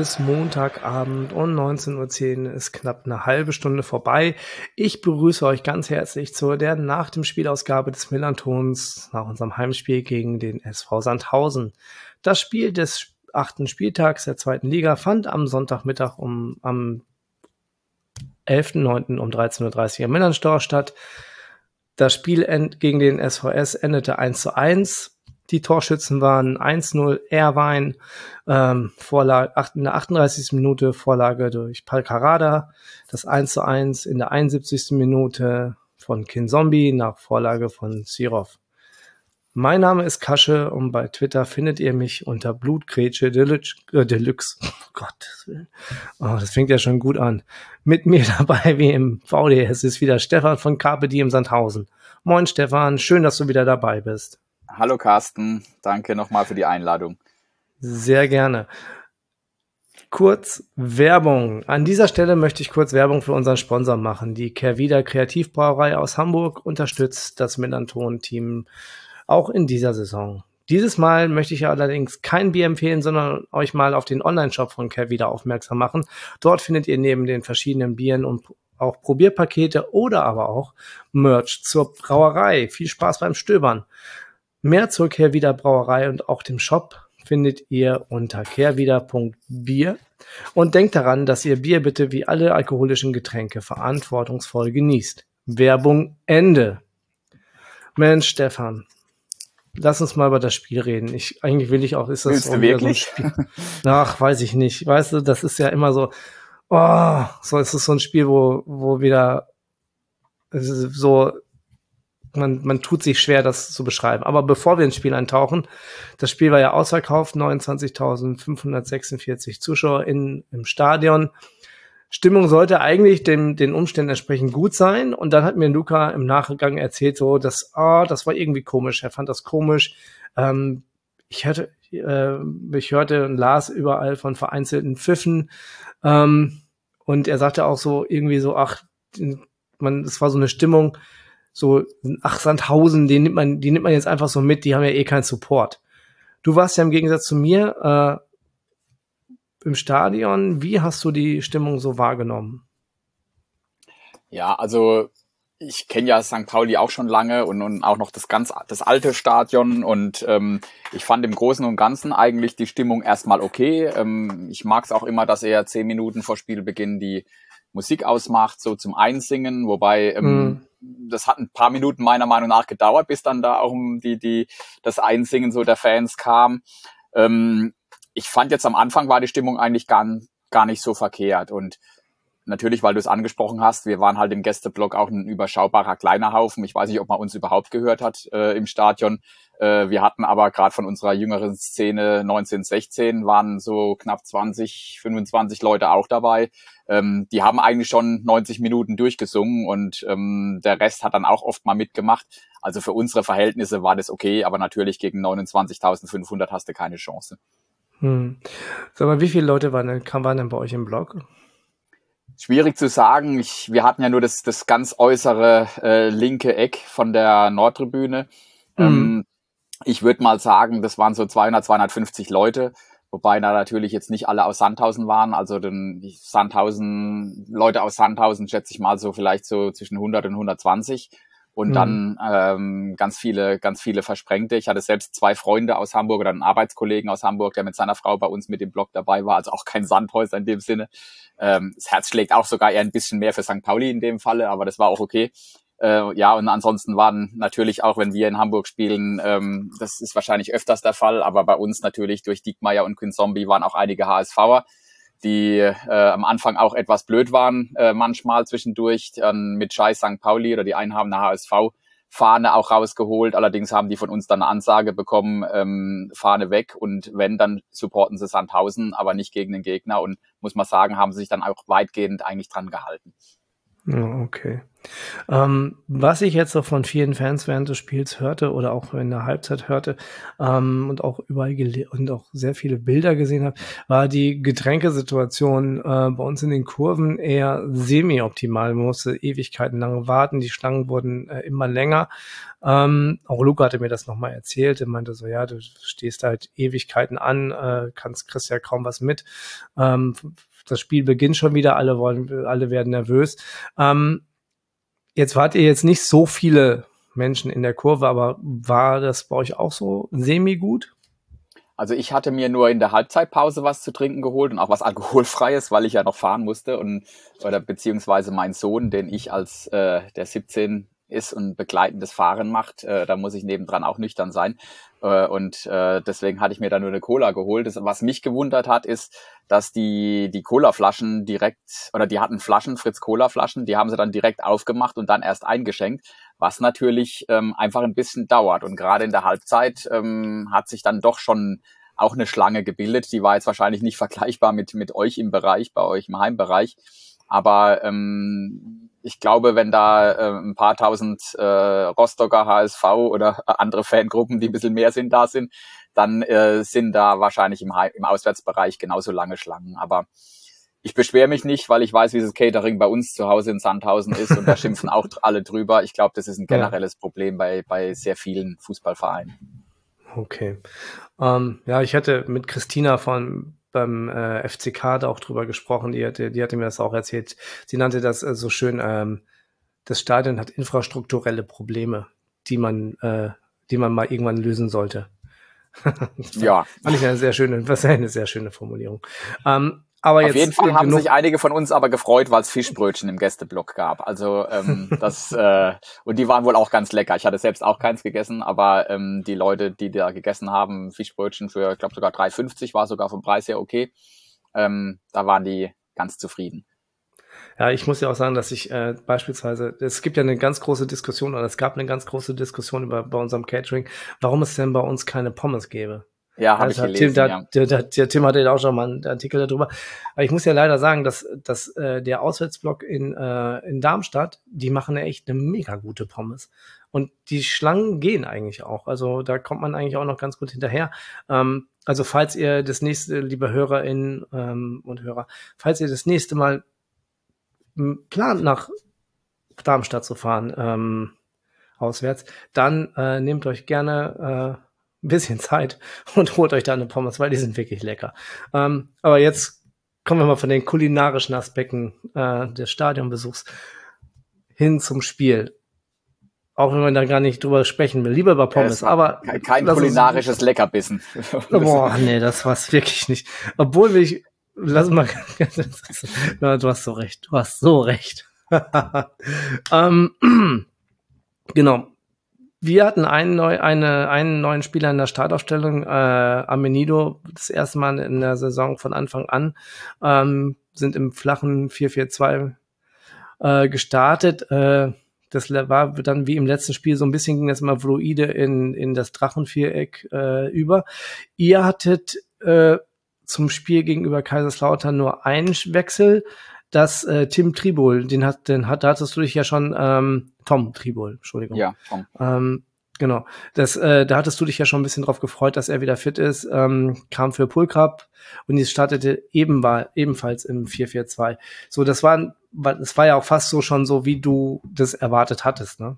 ist Montagabend und 19.10 Uhr ist knapp eine halbe Stunde vorbei. Ich begrüße euch ganz herzlich zu der nach dem Spielausgabe des Millantons nach unserem Heimspiel gegen den SV Sandhausen. Das Spiel des achten Spieltags der zweiten Liga fand am Sonntagmittag um am 11.09. um 13.30 Uhr im Millantor statt. Das Spiel gegen den SVS endete 1 zu 1. Die Torschützen waren 1-0 Erwein, ähm, Vorlage, in der 38. Minute Vorlage durch Palcarada, das 1 zu 1 in der 71. Minute von Kinzombie nach Vorlage von Sirov. Mein Name ist Kasche und bei Twitter findet ihr mich unter Blutgrätsche Deluxe. Äh, Deluxe. Oh Gott, oh, das fängt ja schon gut an. Mit mir dabei wie im VDS ist wieder Stefan von Carpe Diem Sandhausen. Moin Stefan, schön, dass du wieder dabei bist. Hallo Carsten, danke nochmal für die Einladung. Sehr gerne. Kurz Werbung. An dieser Stelle möchte ich kurz Werbung für unseren Sponsor machen. Die Kervida Kreativbrauerei aus Hamburg unterstützt das Melanton-Team auch in dieser Saison. Dieses Mal möchte ich allerdings kein Bier empfehlen, sondern euch mal auf den Online-Shop von Kervida aufmerksam machen. Dort findet ihr neben den verschiedenen Bieren und auch Probierpakete oder aber auch Merch zur Brauerei. Viel Spaß beim Stöbern. Mehr zur Kehrwieder Brauerei und auch dem Shop findet ihr unter kehrwieder.bier. Und denkt daran, dass ihr Bier bitte wie alle alkoholischen Getränke verantwortungsvoll genießt. Werbung Ende. Mensch, Stefan, lass uns mal über das Spiel reden. Ich, eigentlich will ich auch, ist das Willst du wirklich? So ein Spiel? Ach, weiß ich nicht. Weißt du, das ist ja immer so, oh, so ist es so ein Spiel, wo, wo wieder so man, man tut sich schwer, das zu beschreiben. Aber bevor wir ins Spiel eintauchen, das Spiel war ja ausverkauft, 29.546 Zuschauer in, im Stadion. Stimmung sollte eigentlich dem, den Umständen entsprechend gut sein. Und dann hat mir Luca im Nachgang erzählt, so, dass, ah, oh, das war irgendwie komisch. Er fand das komisch. Ähm, ich hörte, äh, ich hörte und las überall von vereinzelten Pfiffen. Ähm, und er sagte auch so irgendwie so, ach, man, es war so eine Stimmung, so, ach, Sandhausen, die nimmt man, die nimmt man jetzt einfach so mit, die haben ja eh keinen Support. Du warst ja im Gegensatz zu mir äh, im Stadion. Wie hast du die Stimmung so wahrgenommen? Ja, also ich kenne ja St. Pauli auch schon lange und, und auch noch das ganz das alte Stadion und ähm, ich fand im Großen und Ganzen eigentlich die Stimmung erstmal okay. Ähm, ich mag es auch immer, dass er zehn Minuten vor Spielbeginn die Musik ausmacht, so zum Einsingen, wobei ähm, mm das hat ein paar Minuten meiner Meinung nach gedauert, bis dann da auch die, die, das Einsingen so der Fans kam. Ähm, ich fand jetzt am Anfang war die Stimmung eigentlich gar, gar nicht so verkehrt und natürlich, weil du es angesprochen hast, wir waren halt im Gästeblock auch ein überschaubarer kleiner Haufen. Ich weiß nicht, ob man uns überhaupt gehört hat äh, im Stadion. Äh, wir hatten aber gerade von unserer jüngeren Szene 1916 waren so knapp 20, 25 Leute auch dabei. Ähm, die haben eigentlich schon 90 Minuten durchgesungen und ähm, der Rest hat dann auch oft mal mitgemacht. Also für unsere Verhältnisse war das okay, aber natürlich gegen 29.500 hast du keine Chance. Hm. Sag mal, wie viele Leute waren denn, waren denn bei euch im Blog? Schwierig zu sagen. Ich, wir hatten ja nur das, das ganz äußere äh, linke Eck von der Nordtribüne. Mhm. Ähm, ich würde mal sagen, das waren so 200, 250 Leute, wobei da natürlich jetzt nicht alle aus Sandhausen waren. Also den Sandhausen, Leute aus Sandhausen schätze ich mal so vielleicht so zwischen 100 und 120 und mhm. dann ähm, ganz viele, ganz viele Versprengte. Ich hatte selbst zwei Freunde aus Hamburg oder einen Arbeitskollegen aus Hamburg, der mit seiner Frau bei uns mit dem Blog dabei war, also auch kein Sandhäuser in dem Sinne. Ähm, das Herz schlägt auch sogar eher ein bisschen mehr für St. Pauli in dem Falle, aber das war auch okay. Äh, ja, und ansonsten waren natürlich auch, wenn wir in Hamburg spielen, ähm, das ist wahrscheinlich öfters der Fall, aber bei uns natürlich durch Diekmeyer und Zombie waren auch einige HSVer die äh, am Anfang auch etwas blöd waren, äh, manchmal zwischendurch, dann mit Scheiß St. Pauli oder die einen haben HSV-Fahne auch rausgeholt. Allerdings haben die von uns dann eine Ansage bekommen, ähm, Fahne weg und wenn, dann supporten sie Sandhausen, aber nicht gegen den Gegner und muss man sagen, haben sie sich dann auch weitgehend eigentlich dran gehalten. Okay. Ähm, was ich jetzt so von vielen Fans während des Spiels hörte oder auch in der Halbzeit hörte ähm, und auch überall und auch sehr viele Bilder gesehen habe, war die Getränkesituation äh, bei uns in den Kurven eher semi-optimal. Man musste Ewigkeiten lang warten, die Schlangen wurden äh, immer länger. Ähm, auch Luca hatte mir das nochmal erzählt. Er meinte so, ja, du stehst halt Ewigkeiten an, äh, kannst, kriegst ja kaum was mit. Ähm, das Spiel beginnt schon wieder, alle wollen, alle werden nervös. Ähm, Jetzt wart ihr jetzt nicht so viele Menschen in der Kurve, aber war das bei euch auch so semi-gut? Also ich hatte mir nur in der Halbzeitpause was zu trinken geholt und auch was alkoholfreies, weil ich ja noch fahren musste und oder beziehungsweise mein Sohn, den ich als äh, der 17 ist und begleitendes Fahren macht, äh, da muss ich nebendran auch nüchtern sein. Äh, und äh, deswegen hatte ich mir da nur eine Cola geholt. Das, was mich gewundert hat, ist, dass die, die Cola-Flaschen direkt, oder die hatten Flaschen, Fritz-Cola-Flaschen, die haben sie dann direkt aufgemacht und dann erst eingeschenkt, was natürlich ähm, einfach ein bisschen dauert. Und gerade in der Halbzeit ähm, hat sich dann doch schon auch eine Schlange gebildet. Die war jetzt wahrscheinlich nicht vergleichbar mit, mit euch im Bereich, bei euch im Heimbereich. Aber ähm, ich glaube, wenn da äh, ein paar tausend äh, Rostocker HSV oder andere Fangruppen, die ein bisschen mehr sind, da sind, dann äh, sind da wahrscheinlich im, im Auswärtsbereich genauso lange Schlangen. Aber ich beschwere mich nicht, weil ich weiß, wie das Catering bei uns zu Hause in Sandhausen ist und da schimpfen auch alle drüber. Ich glaube, das ist ein generelles Problem bei, bei sehr vielen Fußballvereinen. Okay. Ähm, ja, ich hatte mit Christina von beim äh, FCK da auch drüber gesprochen, die hatte, die hatte mir das auch erzählt. Sie nannte das äh, so schön, ähm, das Stadion hat infrastrukturelle Probleme, die man, äh, die man mal irgendwann lösen sollte. ja. Fand ich eine sehr schöne, was eine sehr schöne Formulierung. Ähm, aber Auf jetzt jeden Fall haben sich einige von uns aber gefreut, weil es Fischbrötchen im Gästeblock gab. Also ähm, das äh, und die waren wohl auch ganz lecker. Ich hatte selbst auch keins gegessen, aber ähm, die Leute, die da gegessen haben, Fischbrötchen für, ich glaube sogar 3,50 war sogar vom Preis her okay. Ähm, da waren die ganz zufrieden. Ja, ich muss ja auch sagen, dass ich äh, beispielsweise, es gibt ja eine ganz große Diskussion, oder es gab eine ganz große Diskussion über bei unserem Catering, warum es denn bei uns keine Pommes gäbe. Ja, habe ich gelesen. Tim, da, ja. Der, der, der, Tim hatte auch schon mal einen Artikel darüber. Aber ich muss ja leider sagen, dass, dass äh, der Auswärtsblock in, äh, in Darmstadt, die machen ja echt eine mega gute Pommes. Und die Schlangen gehen eigentlich auch. Also da kommt man eigentlich auch noch ganz gut hinterher. Ähm, also falls ihr das nächste, liebe HörerInnen ähm, und Hörer, falls ihr das nächste Mal plant, nach Darmstadt zu fahren, ähm, auswärts, dann äh, nehmt euch gerne äh, ein bisschen Zeit und holt euch da eine Pommes, weil die sind wirklich lecker. Ähm, aber jetzt kommen wir mal von den kulinarischen Aspekten äh, des Stadionbesuchs hin zum Spiel. Auch wenn man da gar nicht drüber sprechen will. Lieber über Pommes, aber. Kein, kulinarisches uns, Leckerbissen. Boah, nee, das war's wirklich nicht. Obwohl will ich, lass mal, du hast so recht, du hast so recht. ähm, genau, wir hatten einen, neu, eine, einen neuen Spieler in der Startaufstellung, äh, Amenido, das erste Mal in der Saison von Anfang an, ähm, sind im flachen 4-4-2 äh, gestartet. Äh, das war dann wie im letzten Spiel so ein bisschen ging das mal fluide in, in das Drachenviereck äh, über. Ihr hattet äh, zum Spiel gegenüber Kaiserslautern nur einen Wechsel dass äh, Tim Tribol, den hat, den hat, da hattest du dich ja schon, ähm, Tom Tribol, Entschuldigung. Ja, Tom. Ähm, genau. Das, äh, da hattest du dich ja schon ein bisschen drauf gefreut, dass er wieder fit ist, ähm, kam für Pulkrab und die startete eben war, ebenfalls im 4-4-2. So, das war, das war ja auch fast so schon so, wie du das erwartet hattest, ne?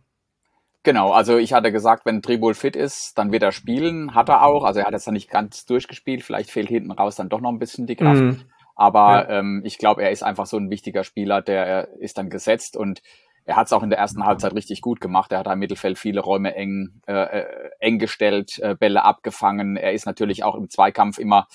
Genau, also ich hatte gesagt, wenn Tribol fit ist, dann wird er spielen, hat er auch. Also er hat jetzt noch nicht ganz durchgespielt, vielleicht fehlt hinten raus dann doch noch ein bisschen die Kraft. Mm. Aber ja. ähm, ich glaube, er ist einfach so ein wichtiger Spieler, der ist dann gesetzt und er hat es auch in der ersten Halbzeit richtig gut gemacht. Er hat im Mittelfeld viele Räume eng, äh, äh, eng gestellt, äh, Bälle abgefangen. Er ist natürlich auch im Zweikampf immer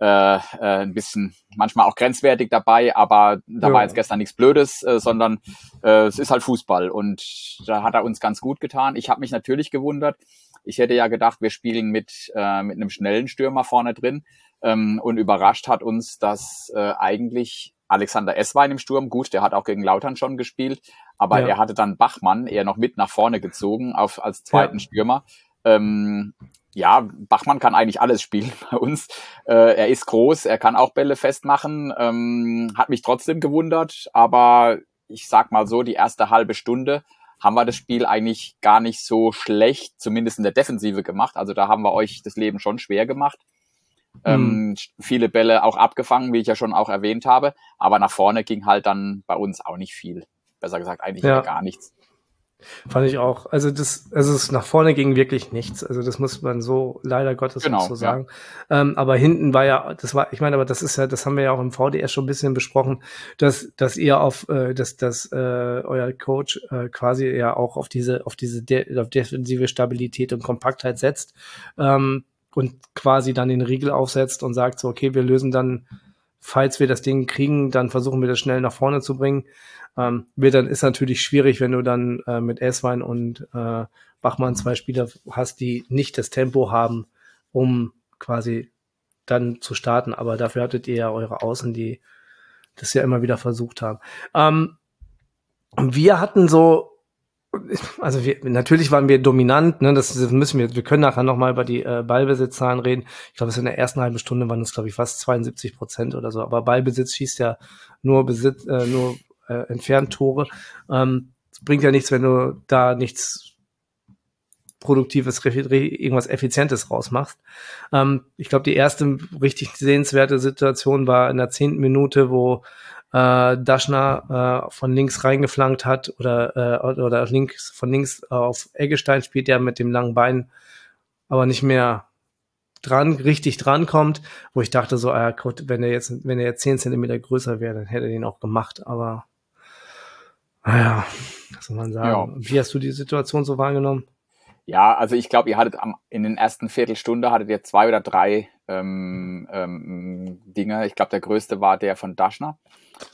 äh, äh, ein bisschen manchmal auch grenzwertig dabei, aber da ja. war jetzt gestern nichts Blödes, äh, sondern äh, es ist halt Fußball und da hat er uns ganz gut getan. Ich habe mich natürlich gewundert. Ich hätte ja gedacht, wir spielen mit, äh, mit einem schnellen Stürmer vorne drin. Ähm, und überrascht hat uns, dass äh, eigentlich Alexander Esswein im Sturm, gut, der hat auch gegen Lautern schon gespielt, aber ja. er hatte dann Bachmann eher noch mit nach vorne gezogen auf, als zweiten ja. Stürmer. Ähm, ja, Bachmann kann eigentlich alles spielen bei uns. Äh, er ist groß, er kann auch Bälle festmachen, ähm, hat mich trotzdem gewundert, aber ich sag mal so, die erste halbe Stunde haben wir das Spiel eigentlich gar nicht so schlecht, zumindest in der Defensive gemacht. Also da haben wir euch das Leben schon schwer gemacht. Ähm, mhm. viele Bälle auch abgefangen, wie ich ja schon auch erwähnt habe. Aber nach vorne ging halt dann bei uns auch nicht viel. Besser gesagt, eigentlich ja. gar nichts. Fand ich auch. Also das, also es nach vorne ging wirklich nichts. Also das muss man so leider Gottes genau, so sagen. Ja. Ähm, aber hinten war ja, das war, ich meine, aber das ist ja, das haben wir ja auch im VDS schon ein bisschen besprochen, dass, dass ihr auf, äh, dass, dass äh, euer Coach äh, quasi ja auch auf diese, auf diese de auf defensive Stabilität und Kompaktheit setzt ähm, und quasi dann den Riegel aufsetzt und sagt so, okay, wir lösen dann, falls wir das Ding kriegen, dann versuchen wir das schnell nach vorne zu bringen. Ähm, wird dann ist natürlich schwierig, wenn du dann äh, mit Eswein und äh, Bachmann zwei Spieler hast, die nicht das Tempo haben, um quasi dann zu starten. Aber dafür hattet ihr ja eure Außen, die das ja immer wieder versucht haben. Ähm, wir hatten so also wir, natürlich waren wir dominant, ne, das, müssen wir, wir können nachher nochmal über die äh, Ballbesitzzahlen reden. Ich glaube, es in der ersten halben Stunde waren es, glaube ich, fast 72 Prozent oder so. Aber Ballbesitz schießt ja nur Besitz, äh, nur äh, entfernt Tore. Ähm, bringt ja nichts, wenn du da nichts Produktives, irgendwas Effizientes rausmachst. Ähm, ich glaube, die erste richtig sehenswerte Situation war in der zehnten Minute, wo äh, Daschner äh, von links reingeflankt hat oder, äh, oder links, von links auf Eggestein spielt, der mit dem langen Bein aber nicht mehr dran, richtig dran kommt, wo ich dachte so, ah, Gott, wenn er jetzt, wenn er jetzt zehn Zentimeter größer wäre, dann hätte er den auch gemacht, aber naja, was soll man sagen? Ja. Wie hast du die Situation so wahrgenommen? Ja, also ich glaube, ihr hattet am, in den ersten Viertelstunde hattet ihr zwei oder drei ähm, ähm, Dinge. Ich glaube, der größte war der von Daschner.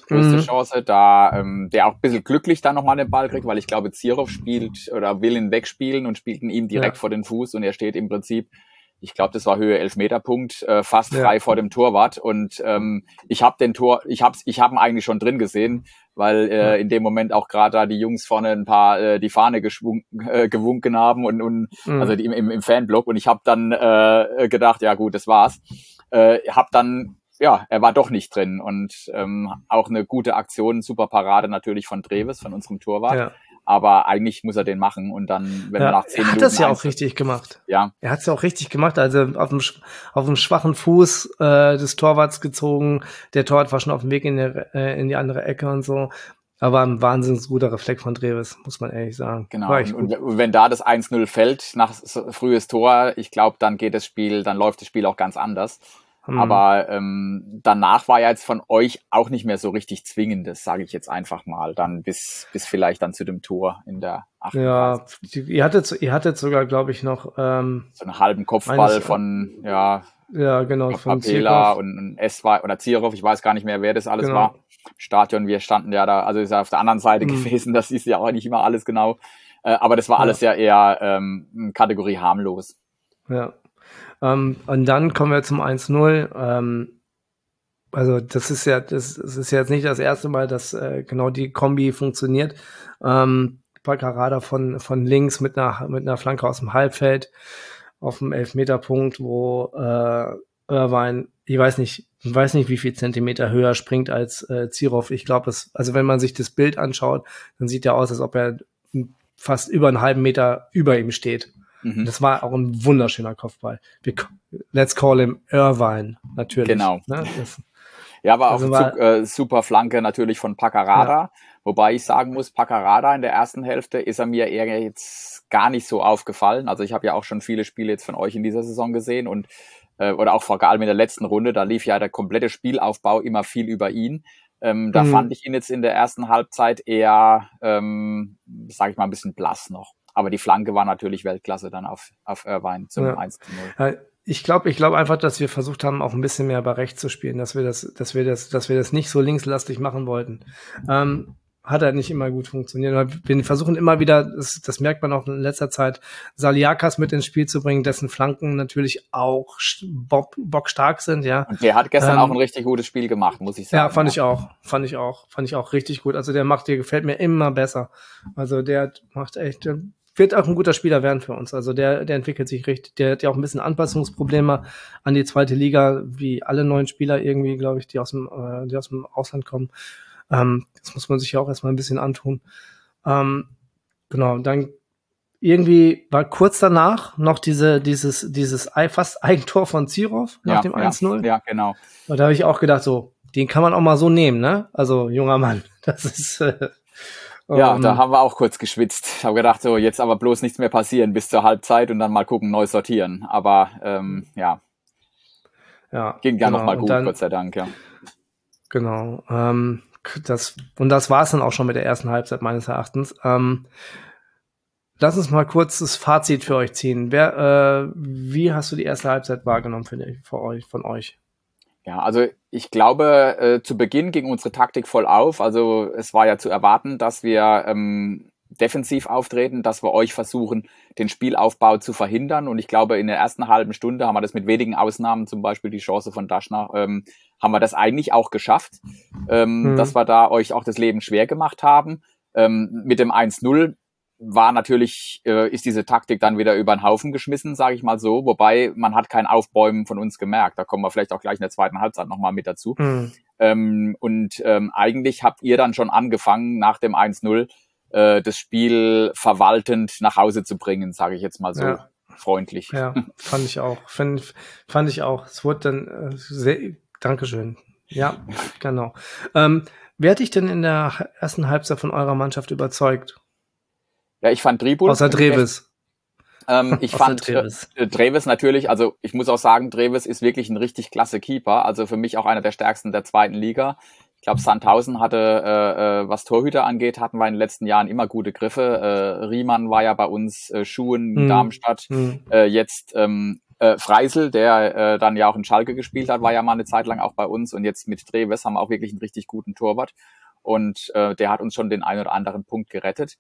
Größte mhm. Chance, da ähm, der auch ein bisschen glücklich dann nochmal den Ball kriegt, weil ich glaube, Zirov spielt oder will ihn wegspielen und spielt ihn ihm direkt ja. vor den Fuß und er steht im Prinzip ich glaube, das war Höhe Elfmeterpunkt, äh, fast ja. frei vor dem Torwart. Und ähm, ich habe den Tor, ich habe ich hab ihn eigentlich schon drin gesehen, weil äh, in dem Moment auch gerade da die Jungs vorne ein paar äh, die Fahne äh, gewunken haben und, und mhm. also die, im, im Fanblock. Und ich habe dann äh, gedacht, ja gut, das war's. Äh, hab dann ja, er war doch nicht drin und ähm, auch eine gute Aktion, super Parade natürlich von Treves, von unserem Torwart. Ja aber eigentlich muss er den machen und dann, wenn ja, er nach zehn er hat das ja auch richtig gemacht. Ja. Er hat es ja auch richtig gemacht, also auf dem, auf dem schwachen Fuß äh, des Torwarts gezogen, der Torwart war schon auf dem Weg in, der, äh, in die andere Ecke und so. Aber ein wahnsinnig guter Reflex von Dreves, muss man ehrlich sagen. Genau. Und, und, wenn da das 1-0 fällt nach frühes Tor, ich glaube, dann geht das Spiel, dann läuft das Spiel auch ganz anders. Mhm. Aber ähm, danach war ja jetzt von euch auch nicht mehr so richtig zwingendes, sage ich jetzt einfach mal, dann bis, bis vielleicht dann zu dem Tor in der 8. Ja, ihr hattet, ihr hattet sogar, glaube ich, noch ähm, so einen halben Kopfball von, ja, ja, genau, von Apela und, und S war oder Zirov, ich weiß gar nicht mehr, wer das alles genau. war. Stadion, wir standen ja da, also ist ja auf der anderen Seite mhm. gewesen, das ist ja auch nicht immer alles genau. Äh, aber das war alles ja, ja eher ähm, Kategorie harmlos. Ja, ähm, und dann kommen wir zum 1-0. Ähm, also das ist ja, das, das, ist jetzt nicht das erste Mal, dass äh, genau die Kombi funktioniert. Ähm, Paccarada von, von links mit einer, mit einer Flanke aus dem Halbfeld auf dem Elfmeterpunkt, wo äh, Irvine, ich weiß nicht, ich weiß nicht, wie viel Zentimeter höher springt als äh, Zirov. Ich glaube, also wenn man sich das Bild anschaut, dann sieht er aus, als ob er fast über einen halben Meter über ihm steht. Mhm. Das war auch ein wunderschöner Kopfball. Wir, let's call him Irvine, natürlich. Genau. Ne? ja, war also auch war, äh, super Flanke natürlich von Paccarada. Ja. Wobei ich sagen muss, Paccarada in der ersten Hälfte ist er mir eher jetzt gar nicht so aufgefallen. Also ich habe ja auch schon viele Spiele jetzt von euch in dieser Saison gesehen und äh, oder auch vor allem in der letzten Runde, da lief ja der komplette Spielaufbau immer viel über ihn. Ähm, da mhm. fand ich ihn jetzt in der ersten Halbzeit eher, ähm, sage ich mal, ein bisschen blass noch. Aber die Flanke war natürlich Weltklasse dann auf, auf Irvine zum ja. 1 zu 0. Ich glaube, ich glaube einfach, dass wir versucht haben, auch ein bisschen mehr bei rechts zu spielen, dass wir das, dass wir das, dass wir das nicht so linkslastig machen wollten. Ähm, hat halt nicht immer gut funktioniert. Wir versuchen immer wieder, das, das merkt man auch in letzter Zeit, Saliakas mit ins Spiel zu bringen, dessen Flanken natürlich auch bock, bockstark sind, ja. Und der hat gestern ähm, auch ein richtig gutes Spiel gemacht, muss ich sagen. Ja, fand ja. ich auch, fand ich auch, fand ich auch richtig gut. Also der macht, der gefällt mir immer besser. Also der macht echt, wird auch ein guter Spieler werden für uns. Also der, der entwickelt sich richtig. Der hat ja auch ein bisschen Anpassungsprobleme an die zweite Liga, wie alle neuen Spieler irgendwie, glaube ich, die aus dem, äh, die aus dem Ausland kommen. Ähm, das muss man sich ja auch erstmal ein bisschen antun. Ähm, genau, dann irgendwie war kurz danach noch diese, dieses, dieses fast Eigentor von Zirov nach ja, dem ja, 1-0. Ja, genau. Und da habe ich auch gedacht, so, den kann man auch mal so nehmen, ne? Also, junger Mann. Das ist. Äh, Ja, ähm, da haben wir auch kurz geschwitzt. Habe gedacht, so jetzt aber bloß nichts mehr passieren bis zur Halbzeit und dann mal gucken, neu sortieren. Aber ähm, ja, ja, ging ja genau. noch mal Und gut, dann, Gott sei Dank, ja. Genau. Ähm, das, und das war es dann auch schon mit der ersten Halbzeit meines Erachtens. Ähm, lass uns mal kurz das Fazit für euch ziehen. Wer, äh, wie hast du die erste Halbzeit wahrgenommen für, für euch, von euch? Ja, also ich glaube, äh, zu Beginn ging unsere Taktik voll auf. Also es war ja zu erwarten, dass wir ähm, defensiv auftreten, dass wir euch versuchen, den Spielaufbau zu verhindern. Und ich glaube, in der ersten halben Stunde haben wir das mit wenigen Ausnahmen, zum Beispiel die Chance von Daschner, ähm, haben wir das eigentlich auch geschafft, ähm, Mhm. dass wir da euch auch das Leben schwer gemacht haben. Ähm, mit dem 1-0 war natürlich, äh, ist diese Taktik dann wieder über den Haufen geschmissen, sage ich mal so. Wobei man hat kein Aufbäumen von uns gemerkt. Da kommen wir vielleicht auch gleich in der zweiten Halbzeit nochmal mit dazu. Hm. Ähm, und ähm, eigentlich habt ihr dann schon angefangen, nach dem 1-0 äh, das Spiel verwaltend nach Hause zu bringen, sage ich jetzt mal so Ja. freundlich. Ja, fand ich auch. Fand, fand ich auch. Es wurde dann äh, sehr. Dankeschön. Ja, genau. Ähm, wer hat dich denn in der ersten Halbzeit von eurer Mannschaft überzeugt? Ja, ich fand Tribul. Außer Dreves. Ähm, ich Außer fand Treves. äh, Treves natürlich, also ich muss auch sagen, Treves ist wirklich ein richtig klasse Keeper. Also für mich auch einer der stärksten der zweiten Liga. Ich glaube, Sandhausen hatte, äh, äh, was Torhüter angeht, hatten wir in den letzten Jahren immer gute Griffe. Äh, Riemann war ja bei uns, äh, Schuhen, Hm. Darmstadt. Hm. Äh, jetzt ähm, äh, Freisel, der äh, dann ja auch in Schalke gespielt hat, war ja mal eine Zeit lang auch bei uns. Und jetzt mit Treves haben wir auch wirklich einen richtig guten Torwart. Und äh, der hat uns schon den einen oder anderen Punkt gerettet.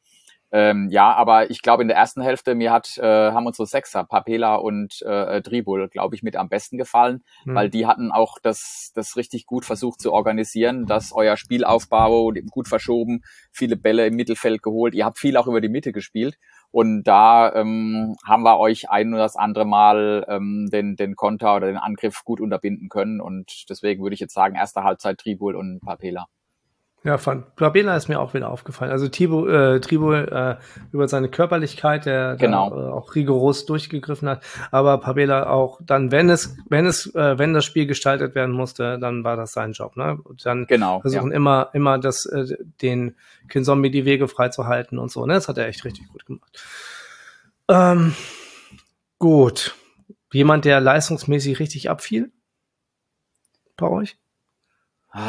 Ähm, ja, aber ich glaube in der ersten Hälfte mir hat äh, haben unsere Sechser Papela und äh, Dribul, glaube ich, mit am besten gefallen, Hm. weil die hatten auch das das richtig gut versucht zu organisieren, dass euer Spielaufbau gut verschoben, viele Bälle im Mittelfeld geholt. Ihr habt viel auch über die Mitte gespielt und da ähm, haben wir euch ein oder das andere Mal ähm, den den Konter oder den Angriff gut unterbinden können und deswegen würde ich jetzt sagen erste Halbzeit Dribul und Papela. Ja, von Blabela ist mir auch wieder aufgefallen. Also Thibaut, äh, Tribul äh, über seine Körperlichkeit, der Genau. da, äh, auch rigoros durchgegriffen hat, aber Pabela auch dann, wenn es, wenn es, äh, wenn das Spiel gestaltet werden musste, dann war das sein Job. Ne? Und dann Genau. Ja. versuchen immer, immer das, äh, den Kinzombie die Wege freizuhalten und so. Ne? Das hat er echt richtig gut gemacht. Ähm, gut. Jemand, der leistungsmäßig richtig abfiel? Bei euch?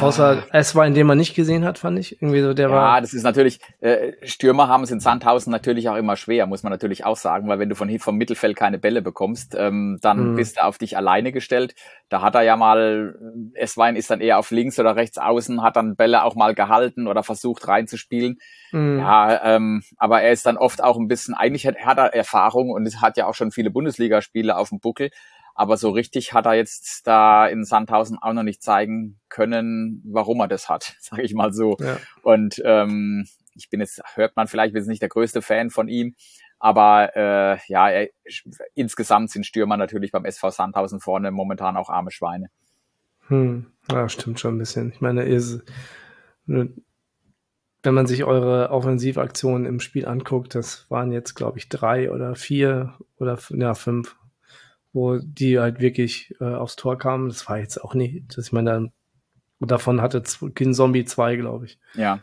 Außer es war, in dem man nicht gesehen hat, fand ich. Irgendwie so, der ja, war. das ist natürlich, äh, Stürmer haben es in Sandhausen natürlich auch immer schwer, muss man natürlich auch sagen, weil wenn du von vom Mittelfeld keine Bälle bekommst, ähm, dann Mhm. bist du auf dich alleine gestellt. Da hat er ja mal, Eswein ist dann eher auf links oder rechts außen, hat dann Bälle auch mal gehalten oder versucht reinzuspielen. Mh, Ja, ähm, aber er ist dann oft auch ein bisschen, eigentlich hat, hat er Erfahrung und es hat ja auch schon viele Bundesligaspiele auf dem Buckel. Aber so richtig hat er jetzt da in Sandhausen auch noch nicht zeigen können, warum er das hat, sage ich mal so. ja. Und ähm, ich bin jetzt, hört man vielleicht, wir sind nicht der größte Fan von ihm, aber äh, ja, er, insgesamt sind Stürmer natürlich beim SV Sandhausen vorne momentan auch arme Schweine. Hm. ja, stimmt schon ein bisschen. Ich meine, ihr, wenn man sich eure Offensivaktionen im Spiel anguckt, das waren jetzt, glaube ich, drei oder vier oder ja, fünf, wo die halt wirklich äh, aufs Tor kamen. Das war jetzt auch nicht, dass ich meine, dann, davon hatte Kin Zombie zwei, glaube ich. Ja,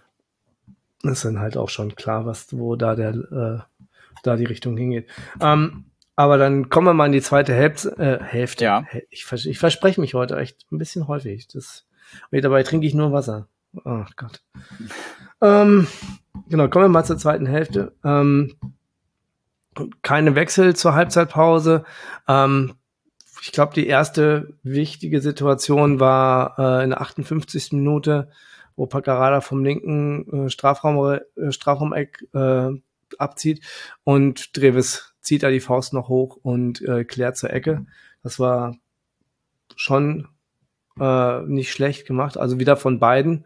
Das ist dann halt auch schon klar, was, wo da der, äh, da die Richtung hingeht. Ähm, aber dann kommen wir mal in die zweite Hälfte. Äh, Hälfte. Ja. Ich, vers ich verspreche mich heute echt ein bisschen häufig. Das, und dabei trinke ich nur Wasser. Oh Gott. ähm, genau, kommen wir mal zur zweiten Hälfte. Ähm, keine Wechsel zur Halbzeitpause. Ähm, ich glaube, die erste wichtige Situation war äh, in der 58. Minute, wo Paccarada vom linken äh, Strafraum, äh, Strafraumeck äh, abzieht und Dreves zieht da die Faust noch hoch und äh, klärt zur Ecke. Das war schon äh, nicht schlecht gemacht, also wieder von beiden.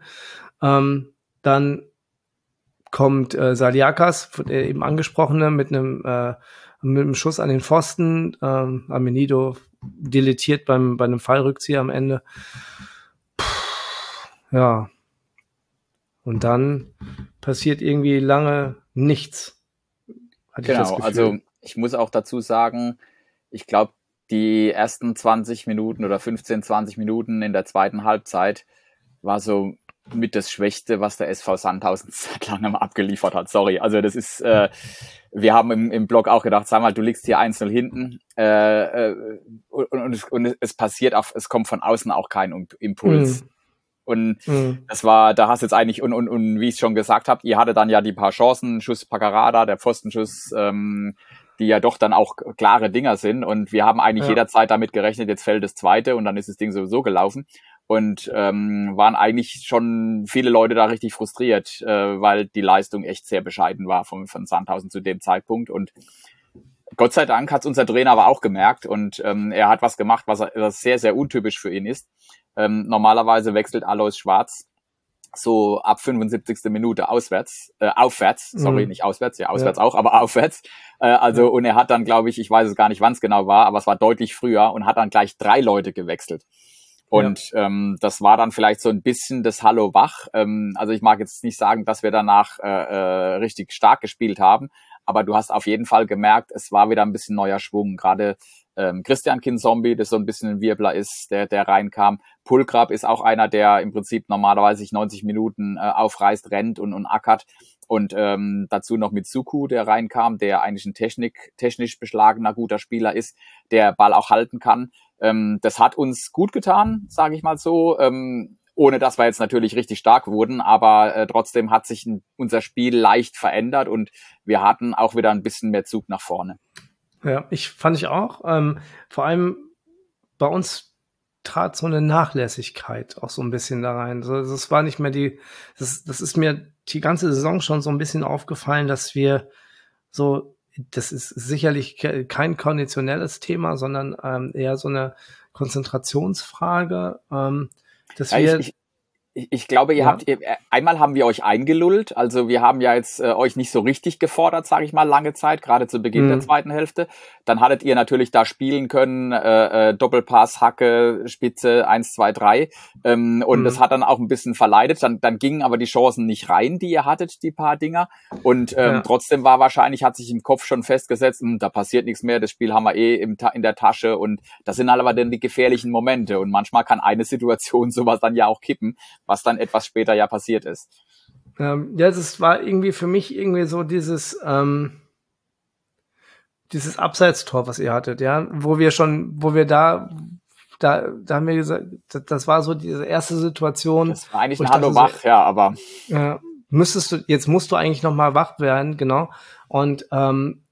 Ähm, dann kommt äh, Saliakas, der eben angesprochene, mit einem äh, mit einem Schuss an den Pfosten. Ähm, Amenido dilettiert beim bei einem Fallrückzieher am Ende. Puh, ja, Und dann passiert irgendwie lange nichts. genau, ich also ich muss auch dazu sagen, ich glaube, die ersten 20 Minuten oder 15, 20 Minuten in der zweiten Halbzeit war so mit das Schwächste, was der SV Sandhausen seit langem abgeliefert hat. Sorry. Also das ist, äh, wir haben im, im Blog auch gedacht, sag mal, du liegst hier 1-0 hinten äh, äh, und, und, es, und es passiert auch, es kommt von außen auch kein Impuls. Mhm. Und mhm. das war, da hast du jetzt eigentlich, und, und, und wie ich schon gesagt habe, ihr hattet dann ja die paar Chancen, Schuss Paccarada, der Pfostenschuss, ähm, die ja doch dann auch klare Dinger sind. Und wir haben eigentlich ja. jederzeit damit gerechnet, jetzt fällt das zweite und dann ist das Ding sowieso gelaufen und ähm, waren eigentlich schon viele Leute da richtig frustriert, äh, weil die Leistung echt sehr bescheiden war von, von Sandhausen zu dem Zeitpunkt und Gott sei Dank hat unser Trainer aber auch gemerkt und ähm, er hat was gemacht, was, was sehr, sehr untypisch für ihn ist. Ähm, normalerweise wechselt Alois Schwarz so ab 75. Minute auswärts, äh, aufwärts, sorry, mhm. nicht auswärts, ja, auswärts ja. auch, aber aufwärts. Äh, also, und er hat dann, glaube ich, ich weiß es gar nicht, wann es genau war, aber es war deutlich früher und hat dann gleich drei Leute gewechselt. Und ja. ähm, das war dann vielleicht so ein bisschen das Hallo wach. Ähm, also ich mag jetzt nicht sagen, dass wir danach äh, äh, richtig stark gespielt haben, aber du hast auf jeden Fall gemerkt, es war wieder ein bisschen neuer Schwung. Gerade ähm, Christian Kinzombie, das so ein bisschen ein Wirbler ist, der, der reinkam. Pulkrab ist auch einer, der im Prinzip normalerweise sich 90 Minuten äh, aufreißt, rennt und, und ackert. Und ähm, dazu noch mit Suku, der reinkam, der eigentlich ein Technik, technisch beschlagener, guter Spieler ist, der Ball auch halten kann. Ähm, das hat uns gut getan, sage ich mal so. Ähm, ohne dass wir jetzt natürlich richtig stark wurden, aber äh, trotzdem hat sich ein, unser Spiel leicht verändert und wir hatten auch wieder ein bisschen mehr Zug nach vorne. Ja, ich fand ich auch. Ähm, vor allem bei uns trat so eine Nachlässigkeit auch so ein bisschen da rein. So, das war nicht mehr die, das, das ist mir die ganze Saison schon so ein bisschen aufgefallen, dass wir so das ist sicherlich kein konditionelles Thema, sondern ähm, eher so eine Konzentrationsfrage. Ähm, dass ja, wir, ich, ich, ich glaube, ihr ja. habt einmal haben wir euch eingelullt, also wir haben ja jetzt äh, euch nicht so richtig gefordert, sage ich mal, lange Zeit, gerade zu Beginn mhm. der zweiten Hälfte. Dann hattet ihr natürlich da spielen können, äh, äh, Doppelpass, Hacke, Spitze, eins, zwei, drei, ähm, und mhm. das hat dann auch ein bisschen verleidet. Dann, dann gingen aber die Chancen nicht rein, die ihr hattet, die paar Dinger. Und ähm, ja. trotzdem war wahrscheinlich, hat sich im Kopf schon festgesetzt, hm, da passiert nichts mehr, das Spiel haben wir eh im, in der Tasche und das sind halt aber dann die gefährlichen Momente. Und manchmal kann eine Situation sowas dann ja auch kippen was dann etwas später ja passiert ist. Ähm, ja, das war irgendwie für mich irgendwie so dieses, ähm, dieses Abseitstor, was ihr hattet, ja, wo wir schon, wo wir da, da, da haben wir gesagt, das, war so diese erste Situation. Das war eigentlich ein Hallo wach, so, ja, aber. Ja, müsstest du, jetzt musst du eigentlich noch mal wach werden, genau. Und ähm,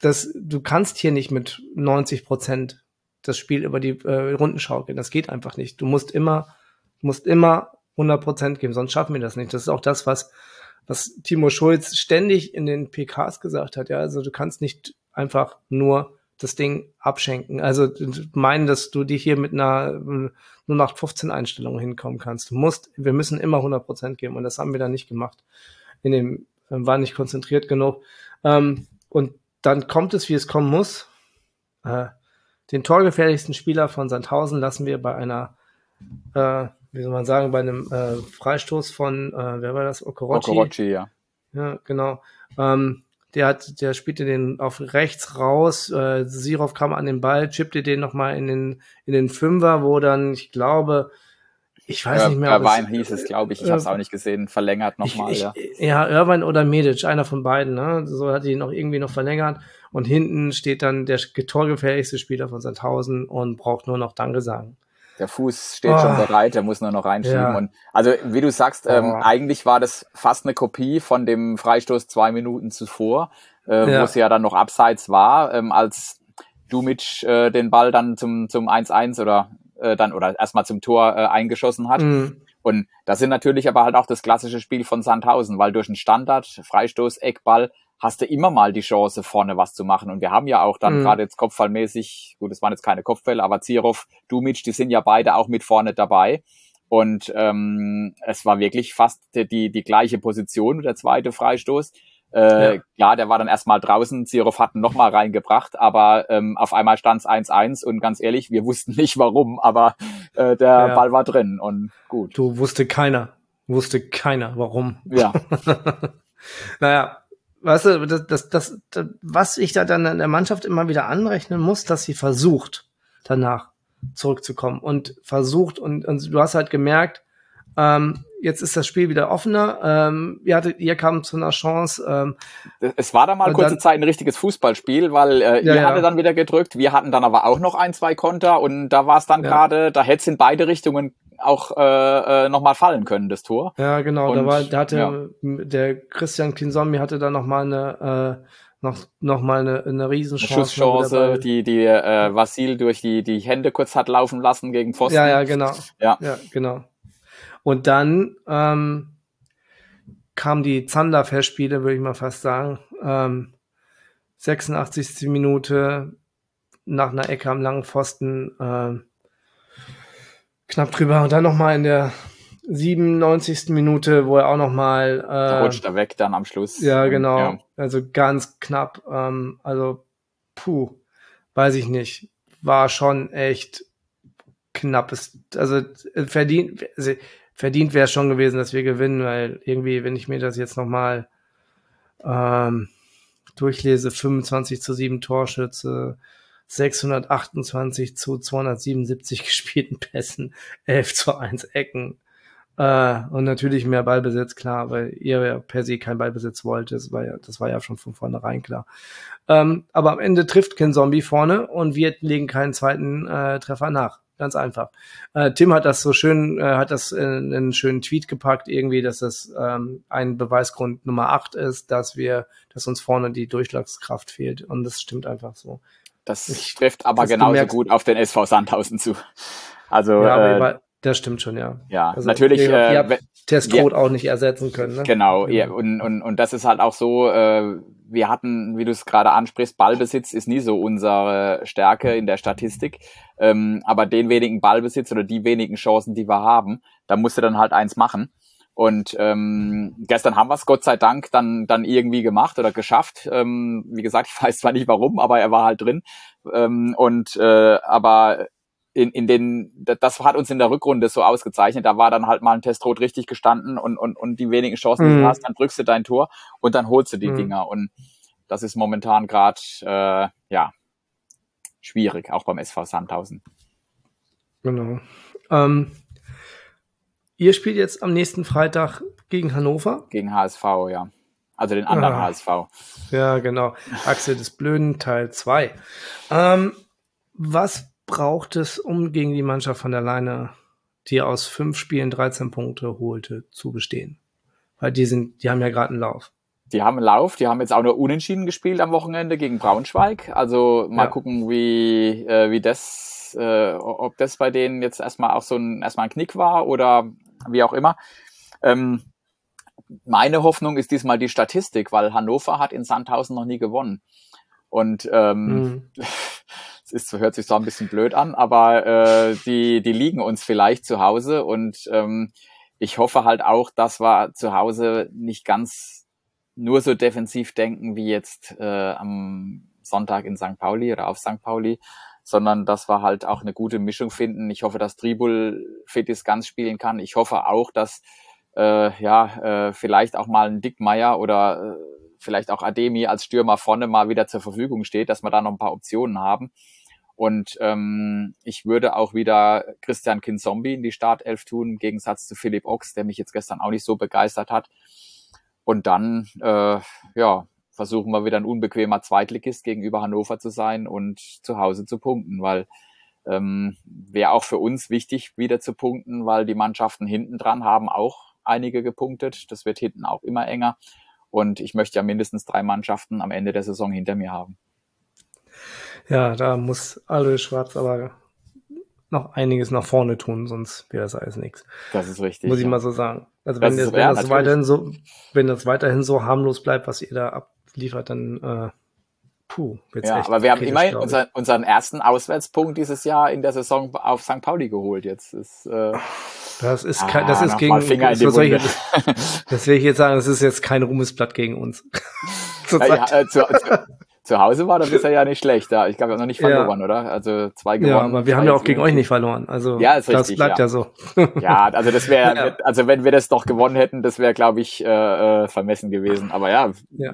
das, du kannst hier nicht mit 90 Prozent das Spiel über die äh, Runden schaukeln. Das geht einfach nicht. Du musst immer, musst immer 100 Prozent geben, sonst schaffen wir das nicht. Das ist auch das, was, was Timo Schulz ständig in den PKs gesagt hat. Ja, also du kannst nicht einfach nur das Ding abschenken. Also meinen, dass du dich hier mit einer nur nach 15 Einstellungen hinkommen kannst. Du musst, wir müssen immer 100 Prozent geben und das haben wir dann nicht gemacht. In dem äh, war nicht konzentriert genug. Ähm, und dann kommt es, wie es kommen muss. Äh, den torgefährlichsten Spieler von Sandhausen lassen wir bei einer äh, wie soll man sagen, bei einem äh, Freistoß von, äh, wer war das? Okorochi. Okorochi, ja. Ja, genau. Ähm, der hat, der spielte den auf rechts raus. Äh, Sirov kam an den Ball, chippte den nochmal in den, in den Fünfer, wo dann, ich glaube, ich weiß Ir nicht mehr. Irvine hieß es, glaube ich. Ich äh, habe es auch nicht gesehen. Verlängert nochmal, ja. Ja, Irvine oder Medic, einer von beiden. Ne? So hat die noch irgendwie noch verlängert. Und hinten steht dann der torgefährlichste Spieler von Sandhausen und braucht nur noch Danke sagen. Der Fuß steht oh. schon bereit, der muss nur noch reinschieben. Ja. Und also wie du sagst, ähm, oh. eigentlich war das fast eine Kopie von dem Freistoß zwei Minuten zuvor, äh, ja. wo es ja dann noch abseits war, ähm, als Dumic äh, den Ball dann zum zum 1-1 oder äh, dann oder erstmal zum Tor äh, eingeschossen hat. Mhm. Und das sind natürlich aber halt auch das klassische Spiel von Sandhausen, weil durch einen Standard, Freistoß, Eckball hast du immer mal die Chance, vorne was zu machen. Und wir haben ja auch dann mhm. gerade jetzt kopfballmäßig, gut, es waren jetzt keine Kopfbälle, aber Zirov, Dumic, die sind ja beide auch mit vorne dabei. Und ähm, es war wirklich fast die, die gleiche Position, der zweite Freistoß. Äh, ja. ja, der war dann erstmal draußen, Zirov hat ihn nochmal reingebracht, aber ähm, auf einmal stand es 1-1 und ganz ehrlich, wir wussten nicht warum, aber äh, der ja. Ball war drin und gut. Du wusste keiner. Wusste keiner, warum. Ja. naja, weißt du, das, das, das, das, was ich da dann in der Mannschaft immer wieder anrechnen muss, dass sie versucht, danach zurückzukommen und versucht und, und du hast halt gemerkt, ähm, jetzt ist das Spiel wieder offener. Ähm, ihr, hattet, ihr kam zu einer Chance. Ähm, es war da mal kurze dann, Zeit ein richtiges Fußballspiel, weil äh, ja, ihr ja. hattet dann wieder gedrückt, wir hatten dann aber auch noch ein, zwei Konter und da war es dann ja. gerade, da hätte es in beide Richtungen auch äh, äh, nochmal fallen können, das Tor. Ja, genau. Und, da war, da hatte ja. der Christian Kinzombie hatte da nochmal eine äh, noch, noch mal eine, eine Riesenchance. Eine Schusschance, die, die äh, Vasil durch die, die Hände kurz hat laufen lassen gegen Pfosten. Ja, ja, genau. Ja, ja genau. Und dann ähm, kam die Zander-Festspiele, würde ich mal fast sagen. Ähm, 86. Minute nach einer Ecke am langen Pfosten äh, knapp drüber. Und dann nochmal in der 97. Minute, wo er auch nochmal. Äh, da rutscht er weg dann am Schluss. Ja, genau. Ja. Also ganz knapp. Ähm, also, puh, weiß ich nicht. War schon echt knappes. Also verdient, also, verdient wäre schon gewesen, dass wir gewinnen, weil irgendwie, wenn ich mir das jetzt nochmal ähm, durchlese, 25 zu 7 Torschütze, 628 zu 277 gespielten Pässen, 11 zu 1 Ecken. Äh, und natürlich mehr Ballbesitz, klar, weil ihr ja per se kein Ballbesitz wollt. Das war ja, das war ja schon von vornherein klar. Ähm, aber am Ende trifft kein Zombie vorne und wir legen keinen zweiten äh, Treffer nach. Ganz einfach. Äh, Tim hat das so schön, äh, hat das in, in einen schönen Tweet gepackt, irgendwie, dass das ähm, ein Beweisgrund Nummer 8 ist, dass wir, dass uns vorne die Durchschlagskraft fehlt. Und das stimmt einfach so. Das ich, trifft aber genauso gut auf den SV Sandhausen zu. Also ja, äh, das stimmt schon, ja. Ja, also, natürlich. Ihr, ihr habt äh, Testrot ja, auch nicht ersetzen können. Ne? Genau, ja, und, und, und das ist halt auch so, äh, wir hatten, wie du es gerade ansprichst, Ballbesitz ist nie so unsere Stärke in der Statistik. Ähm, aber den wenigen Ballbesitz oder die wenigen Chancen, die wir haben, da musst du dann halt eins machen. Und ähm, gestern haben wir es Gott sei Dank dann, dann irgendwie gemacht oder geschafft. Ähm, wie gesagt, ich weiß zwar nicht warum, aber er war halt drin. Ähm, und äh, aber in, in den, das hat uns in der Rückrunde so ausgezeichnet. Da war dann halt mal ein Testrot richtig gestanden und, und, und die wenigen Chancen, die du mhm. hast, dann drückst du dein Tor und dann holst du die mhm. Dinger. Und das ist momentan gerade äh, ja schwierig, auch beim SV Sandhausen. Genau. Ähm, ihr spielt jetzt am nächsten Freitag gegen Hannover? Gegen HSV, ja. Also den anderen ah. HSV. Ja, genau. Achse des Blöden, Teil 2. Ähm, was braucht es, um gegen die Mannschaft von der Leine, die aus fünf Spielen 13 Punkte holte, zu bestehen? Weil die sind, die haben ja gerade einen Lauf. Die haben einen Lauf, die haben jetzt auch nur unentschieden gespielt am Wochenende gegen Braunschweig. Also mal ja. gucken, wie, äh, wie das, äh, ob das bei denen jetzt erstmal auch so ein, erstmal ein Knick war oder wie auch immer. Ähm, meine Hoffnung ist diesmal die Statistik, weil Hannover hat in Sandhausen noch nie gewonnen. Und ähm, mhm. ist, hört sich so ein bisschen blöd an, aber äh, die, die liegen uns vielleicht zu Hause und ähm, ich hoffe halt auch, dass wir zu Hause nicht ganz nur so defensiv denken wie jetzt äh, am Sonntag in St. Pauli oder auf St. Pauli, sondern dass wir halt auch eine gute Mischung finden. Ich hoffe, dass Tribul fit ist, ganz spielen kann. Ich hoffe auch, dass äh, ja äh, vielleicht auch mal ein Dickmeier oder äh, vielleicht auch Ademi als Stürmer vorne mal wieder zur Verfügung steht, dass wir da noch ein paar Optionen haben. Und ähm, ich würde auch wieder Christian Kinzombie in die Startelf tun, im Gegensatz zu Philipp Ochs, der mich jetzt gestern auch nicht so begeistert hat. Und dann, äh, ja, versuchen wir wieder ein unbequemer Zweitligist gegenüber Hannover zu sein und zu Hause zu punkten, weil ähm, wäre auch für uns wichtig, wieder zu punkten, weil die Mannschaften hinten dran haben auch einige gepunktet. Das wird hinten auch immer enger. Und ich möchte ja mindestens drei Mannschaften am Ende der Saison hinter mir haben. Ja, da muss Alois Schwarz aber noch einiges nach vorne tun, sonst wäre das alles nichts. Das ist richtig. Muss ich ja. mal so sagen. Also wenn das, das, wenn ja, das weiterhin so, wenn das weiterhin so harmlos bleibt, was ihr da abliefert, dann äh, puh, wird's Ja, aber wir haben immerhin unser, unseren ersten Auswärtspunkt dieses Jahr in der Saison auf St. Pauli geholt. Jetzt ist äh, das ist kein, das ah, ist gegen, Finger das, soll ich, das will ich jetzt sagen, das ist jetzt kein Ruhmesblatt gegen uns. ja, ja, äh, zu, zu, Zu Hause war der bisher ja nicht schlecht. Ja. Ich glaube, wir haben noch nicht verloren, ja. oder? Also zwei gewonnen. Ja, aber wir haben ja auch gegen euch nicht verloren. Also ja, ist das bleibt ja, ja so. Ja, also das wäre, also wenn wir das doch gewonnen hätten, das wäre, glaube ich, äh, äh, vermessen gewesen. Aber ja,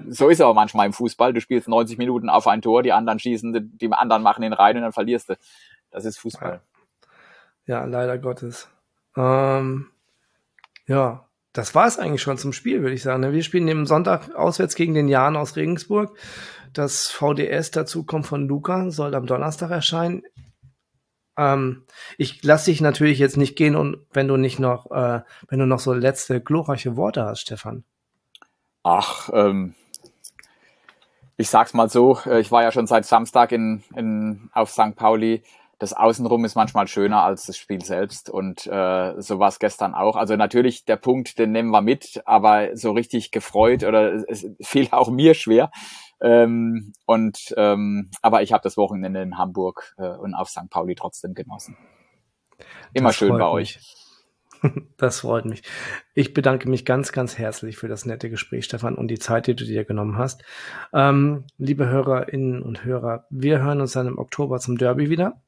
so ist es auch manchmal im Fußball. Du spielst 90 Minuten auf ein Tor, die anderen schießen, die anderen machen den rein und dann verlierst du. Das ist Fußball. Ja, leider Gottes. Ähm, ja, das war es eigentlich schon zum Spiel, würde ich sagen. Wir spielen am Sonntag auswärts gegen den Jan aus Regensburg. Das VDS dazu kommt von Luca, soll am Donnerstag erscheinen. Ähm, ich lasse dich natürlich jetzt nicht gehen und wenn du nicht noch, äh, wenn du noch so letzte glorreiche Worte hast, Stefan. Ach, ähm, ich sag's mal so, äh, ich war ja schon seit Samstag in, in, auf St. Pauli das Außenrum ist manchmal schöner als das Spiel selbst und äh, so war es gestern auch. Also natürlich der Punkt, den nehmen wir mit, aber so richtig gefreut oder es fiel auch mir schwer. Ähm, und ähm, aber ich habe das Wochenende in Hamburg äh, und auf St. Pauli trotzdem genossen. Immer das schön bei euch. Das freut mich. Ich bedanke mich ganz, ganz herzlich für das nette Gespräch, Stefan, und die Zeit, die du dir genommen hast. Ähm, liebe Hörerinnen und Hörer, wir hören uns dann im Oktober zum Derby wieder.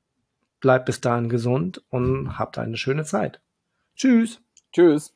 Bleibt bis dahin gesund und habt eine schöne Zeit. Tschüss. Tschüss.